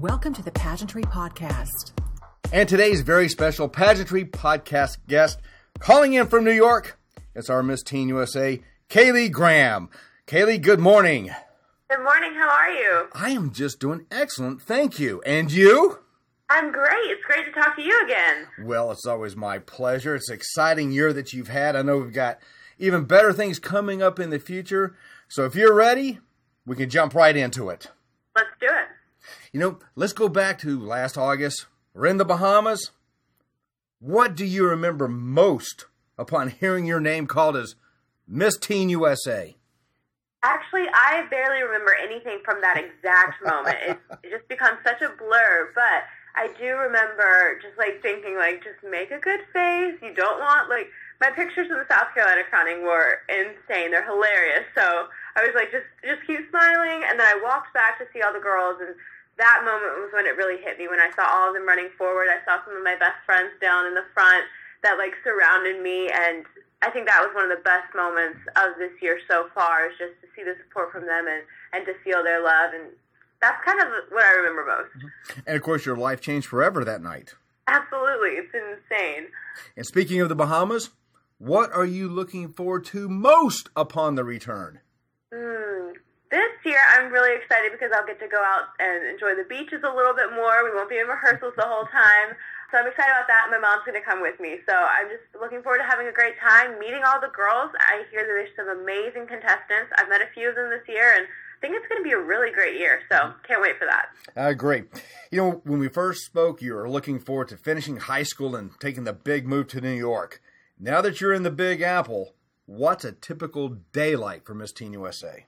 Welcome to the Pageantry Podcast. And today's very special pageantry podcast guest calling in from New York, it's our Miss Teen USA, K. Lee Graham. K. Lee, good morning. Good morning. How are you? I am just doing excellent, thank you. And you? I'm great. It's great to talk to you again. Well, it's always my pleasure. It's an exciting year that you've had. I know we've got even better things coming up in the future. So if you're ready, we can jump right into it. Let's do it. You know, let's go back to last August. We're in the Bahamas. What do you remember most upon hearing your name called as Miss Teen USA? Actually, I barely remember anything from that exact moment. it, it just becomes such a blur, but I do remember just like thinking like just make a good face. You don't want like my pictures of the South Carolina crowning were insane. They're hilarious. So I was like just just keep smiling and then I walked back to see all the girls and that moment was when it really hit me when I saw all of them running forward. I saw some of my best friends down in the front that like surrounded me and I think that was one of the best moments of this year so far is just to see the support from them and, and to feel their love and that's kind of what I remember most. Mm-hmm. And of course your life changed forever that night. Absolutely. It's insane. And speaking of the Bahamas, what are you looking forward to most upon the return? Mm, this year, I'm really excited because I'll get to go out and enjoy the beaches a little bit more. We won't be in rehearsals the whole time. So I'm excited about that. My mom's going to come with me. So I'm just looking forward to having a great time, meeting all the girls. I hear that there's some amazing contestants. I've met a few of them this year, and I think it's going to be a really great year. So can't wait for that. Uh, great. You know, when we first spoke, you were looking forward to finishing high school and taking the big move to New York. Now that you're in the Big Apple, what's a typical day like for Miss Teen USA?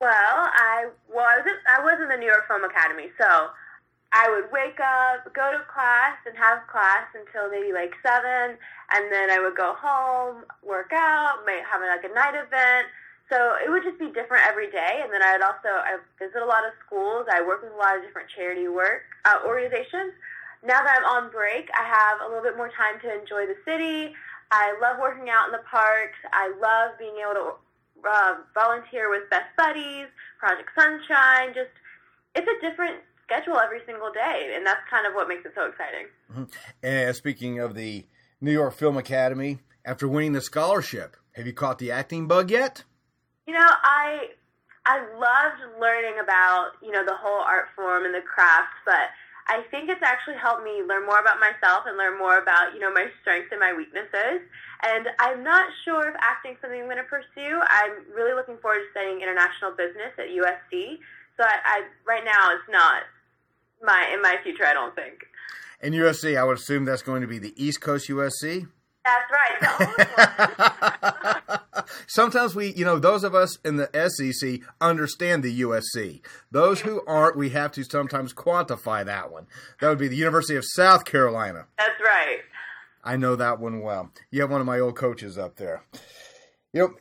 Well, I was I was in the New York Film Academy, so I would wake up, go to class, and have class until maybe like seven, and then I would go home, work out, might have like a night event. So it would just be different every day, and then I would also I visit a lot of schools. I work with a lot of different charity work uh, organizations. Now that I'm on break, I have a little bit more time to enjoy the city. I love working out in the parks. I love being able to uh, volunteer with Best Buddies, Project Sunshine. Just it's a different schedule every single day, and that's kind of what makes it so exciting. Mm-hmm. And speaking of the New York Film Academy, after winning the scholarship, have you caught the acting bug yet? You know, I I loved learning about you know the whole art form and the craft, but I think it's actually helped me learn more about myself and learn more about, you know, my strengths and my weaknesses. And I'm not sure if acting is something I'm going to pursue. I'm really looking forward to studying international business at USC. So I, I right now it's not my in my future. I don't think. In USC, I would assume that's going to be the East Coast USC. That's right. Sometimes we, you know, those of us in the SEC understand the USC. Those who aren't, we have to sometimes quantify that one. That would be the University of South Carolina. That's right. I know that one well. You have one of my old coaches up there. You know,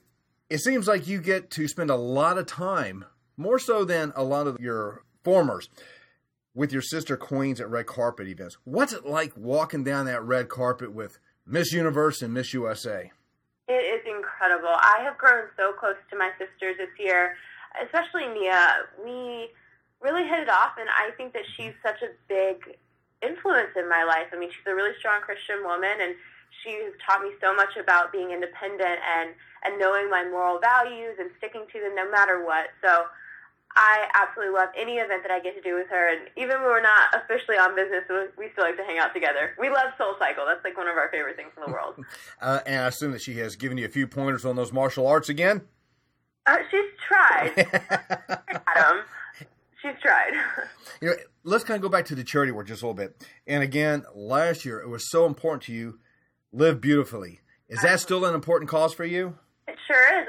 it seems like you get to spend a lot of time, more so than a lot of your formers, with your sister queens at red carpet events. What's it like walking down that red carpet with Miss Universe and Miss USA? Incredible. I have grown so close to my sisters this year, especially Nia. We really hit it off, and I think that she's such a big influence in my life. I mean, she's a really strong Christian woman, and she's taught me so much about being independent and and knowing my moral values and sticking to them no matter what. So I absolutely love any event that I get to do with her. And even when we're not officially on business, we still like to hang out together. We love Soul Cycle. That's like one of our favorite things in the world. uh, and I assume that she has given you a few pointers on those martial arts again? Uh, she's tried. Adam. She's tried. you know, let's kind of go back to the charity work just a little bit. And again, last year it was so important to you. Live beautifully. Is that still an important cause for you? It sure is.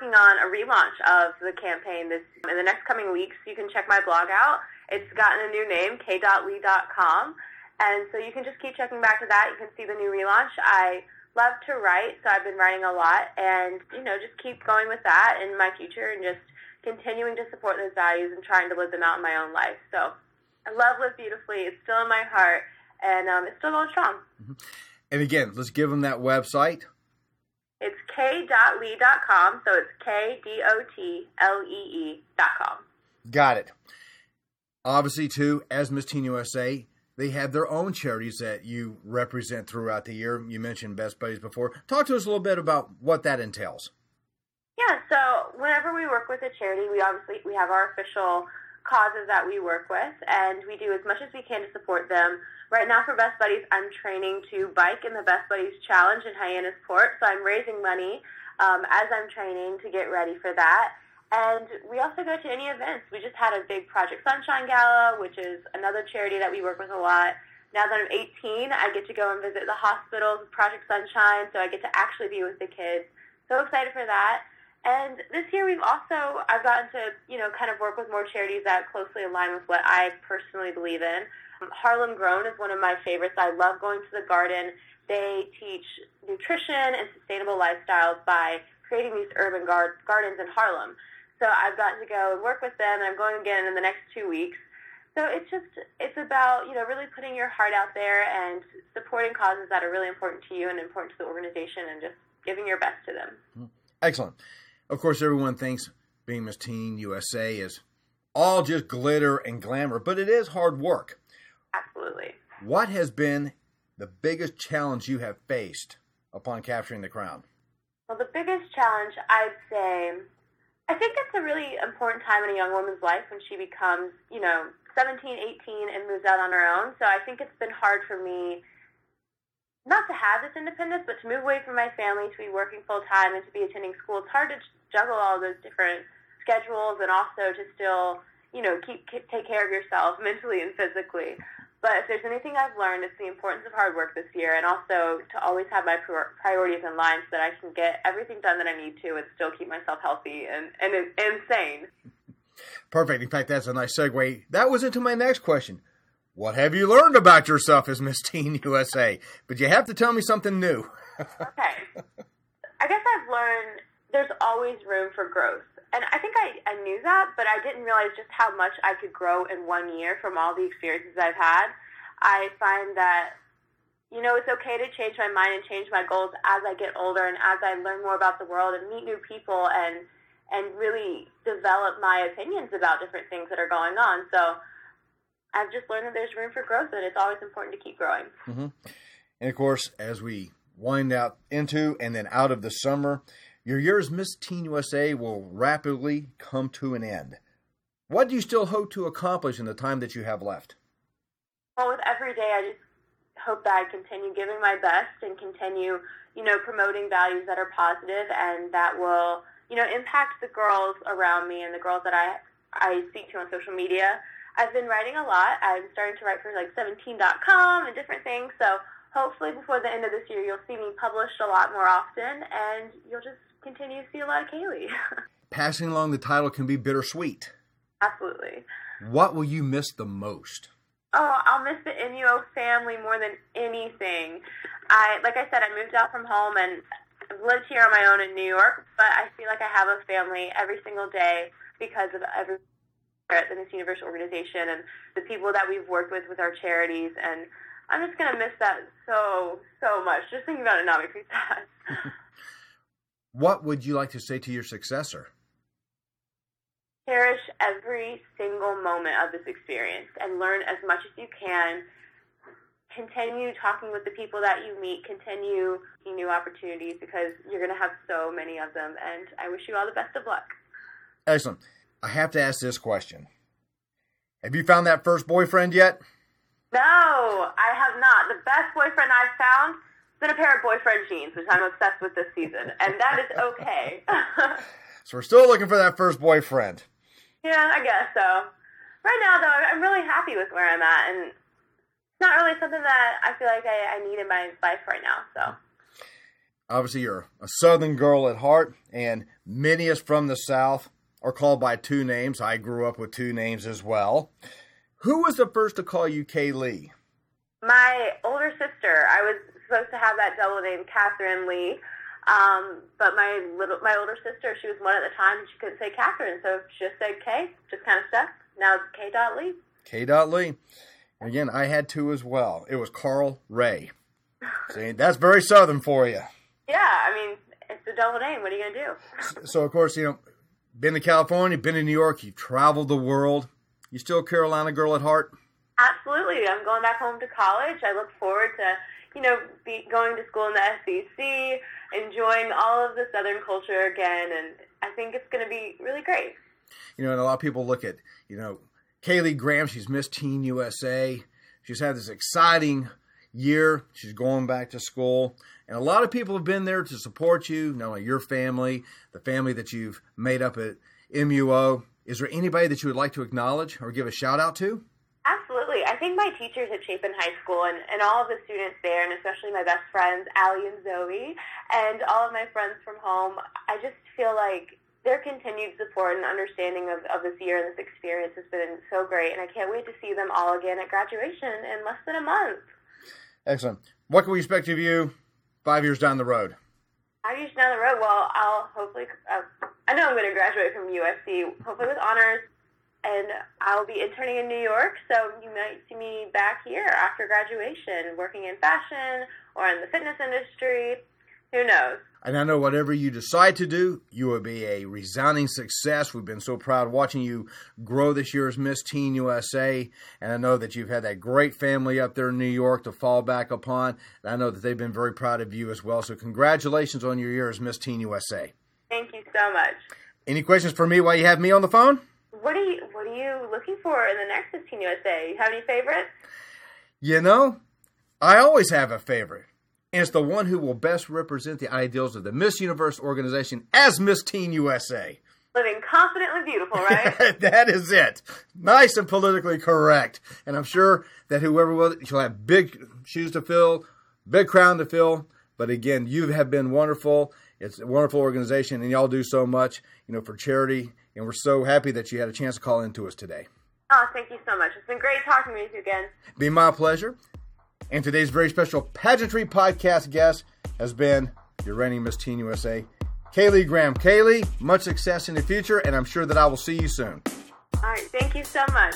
Working on a relaunch of the campaign this in the next coming weeks. You can check my blog out. It's gotten a new name, k.lee.com. And so you can just keep checking back to that. You can see the new relaunch. I love to write, so I've been writing a lot. And, you know, just keep going with that in my future and just continuing to support those values and trying to live them out in my own life. So I love Live Beautifully. It's still in my heart, and um, it's still going strong. Mm-hmm. And again, let's give them that website. It's k.lee.com, so it's K D O T L E com. Got it. Obviously, too, as Miss Teen USA, they have their own charities that you represent throughout the year. You mentioned Best Buddies before. Talk to us a little bit about what that entails. Yeah, so whenever we work with a charity, we obviously we have our official causes that we work with, and we do as much as we can to support them. Right now for Best Buddies, I'm training to bike in the Best Buddies Challenge in Hyannisport, so I'm raising money um, as I'm training to get ready for that. And we also go to any events. We just had a big Project Sunshine Gala, which is another charity that we work with a lot. Now that I'm 18, I get to go and visit the hospitals with Project Sunshine, so I get to actually be with the kids. So excited for that. And this year we've also, I've gotten to, you know, kind of work with more charities that closely align with what I personally believe in. Harlem Grown is one of my favorites. I love going to the garden. They teach nutrition and sustainable lifestyles by creating these urban gar- gardens in Harlem. So I've gotten to go and work with them, and I'm going again in the next two weeks. So it's just, it's about, you know, really putting your heart out there and supporting causes that are really important to you and important to the organization and just giving your best to them. Mm-hmm. Excellent. Of course, everyone thinks being Miss Teen USA is all just glitter and glamour, but it is hard work. Absolutely. What has been the biggest challenge you have faced upon capturing the crown? Well, the biggest challenge, I'd say, I think it's a really important time in a young woman's life when she becomes, you know, 17, 18 and moves out on her own. So I think it's been hard for me not to have this independence, but to move away from my family, to be working full time, and to be attending school. It's hard to juggle all those different schedules, and also to still, you know, keep, take care of yourself mentally and physically. But if there's anything I've learned, it's the importance of hard work this year, and also to always have my priorities in line so that I can get everything done that I need to, and still keep myself healthy and and, and sane. Perfect. In fact, that's a nice segue. That was into my next question. What have you learned about yourself as Miss Teen USA? But you have to tell me something new. okay. I guess I've learned there's always room for growth. And I think I, I knew that, but I didn't realize just how much I could grow in one year from all the experiences I've had. I find that, you know, it's okay to change my mind and change my goals as I get older and as I learn more about the world and meet new people and and really develop my opinions about different things that are going on. So I've just learned that there's room for growth and it's always important to keep growing. Mm-hmm. And of course, as we wind out into and then out of the summer, your year as Miss Teen USA will rapidly come to an end. What do you still hope to accomplish in the time that you have left? Well, with every day, I just hope that I continue giving my best and continue, you know, promoting values that are positive and that will, you know, impact the girls around me and the girls that I I speak to on social media. I've been writing a lot. I'm starting to write for like 17.com and different things. So hopefully before the end of this year, you'll see me published a lot more often, and you'll just continue to see a lot of K. Lee. Passing along the title can be bittersweet. Absolutely. What will you miss the most? Oh, I'll miss the MUO family more than anything. I, like I said, I moved out from home and I've lived here on my own in New York, but I feel like I have a family every single day because of every at the Miss Universe organization and the people that we've worked with with our charities. And I'm just going to miss that so, so much. Just thinking about it now makes me sad. what would you like to say to your successor? Cherish every single moment of this experience and learn as much as you can. Continue talking with the people that you meet. Continue new opportunities because you're going to have so many of them. And I wish you all the best of luck. Excellent. I have to ask this question. Have you found that first boyfriend yet? No, I have not. The best boyfriend I've found has been a pair of boyfriend jeans, which I'm obsessed with this season, and that is okay. so we're still looking for that first boyfriend. Yeah, I guess so. Right now, though, I'm really happy with where I'm at, and it's not really something that I feel like I, I need in my life right now. So. Obviously, you're a Southern girl at heart, and many is from the South are called by two names. I grew up with two names as well. Who was the first to call you K. Lee? My older sister. I was supposed to have that double name, Catherine Lee. Um, but my little, my older sister, she was one at the time, and she couldn't say Catherine, so she just said K. Just kind of stuck. Now it's K. Dot Lee. K. Dot Lee. Again, I had two as well. It was Carl Ray. See, that's very southern for you. Yeah, I mean, it's a double name. What are you gonna do? so, of course, you know, been to California, been to New York, you've traveled the world. You still a Carolina girl at heart? Absolutely. I'm going back home to college. I look forward to, you know, be going to school in the SEC, enjoying all of the Southern culture again, and I think it's going to be really great. You know, and a lot of people look at, you know, K. Lee Graham, she's Miss Teen USA. She's had this exciting year. She's going back to school. And a lot of people have been there to support you, not only your family, the family that you've made up at MUO. Is there anybody that you would like to acknowledge or give a shout out to? Absolutely. I think my teachers at Chapin High School and, and all of the students there, and especially my best friends, Allie and Zoe, and all of my friends from home, I just feel like their continued support and understanding of, of this year and this experience has been so great, and I can't wait to see them all again at graduation in less than a month. Excellent. What can we expect of you five years down the road? Five years down the road, well, I'll hopefully, uh, I know I'm going to graduate from USC, hopefully with honors, and I'll be interning in New York, so you might see me back here after graduation, working in fashion or in the fitness industry. Who knows? And I know whatever you decide to do, you will be a resounding success. We've been so proud watching you grow this year as Miss Teen USA. And I know that you've had that great family up there in New York to fall back upon. And I know that they've been very proud of you as well. So congratulations on your year as Miss Teen USA. Thank you so much. Any questions for me while you have me on the phone? What are you What are you looking for in the next Miss Teen USA? You have any favorites? You know, I always have a favorite and it's the one who will best represent the ideals of the Miss Universe organization as Miss Teen USA. Living confidently beautiful, right? that is it. Nice and politically correct. And I'm sure that whoever will, she'll have big shoes to fill, big crown to fill. But again, you have been wonderful. It's a wonderful organization, and y'all do so much, you know, for charity. And we're so happy that you had a chance to call into us today. Oh, thank you so much. It's been great talking with you again. Be my pleasure. And today's very special pageantry podcast guest has been your reigning Miss Teen USA, K. Lee Graham. K. Lee, much success in the future, and I'm sure that I will see you soon. All right. Thank you so much.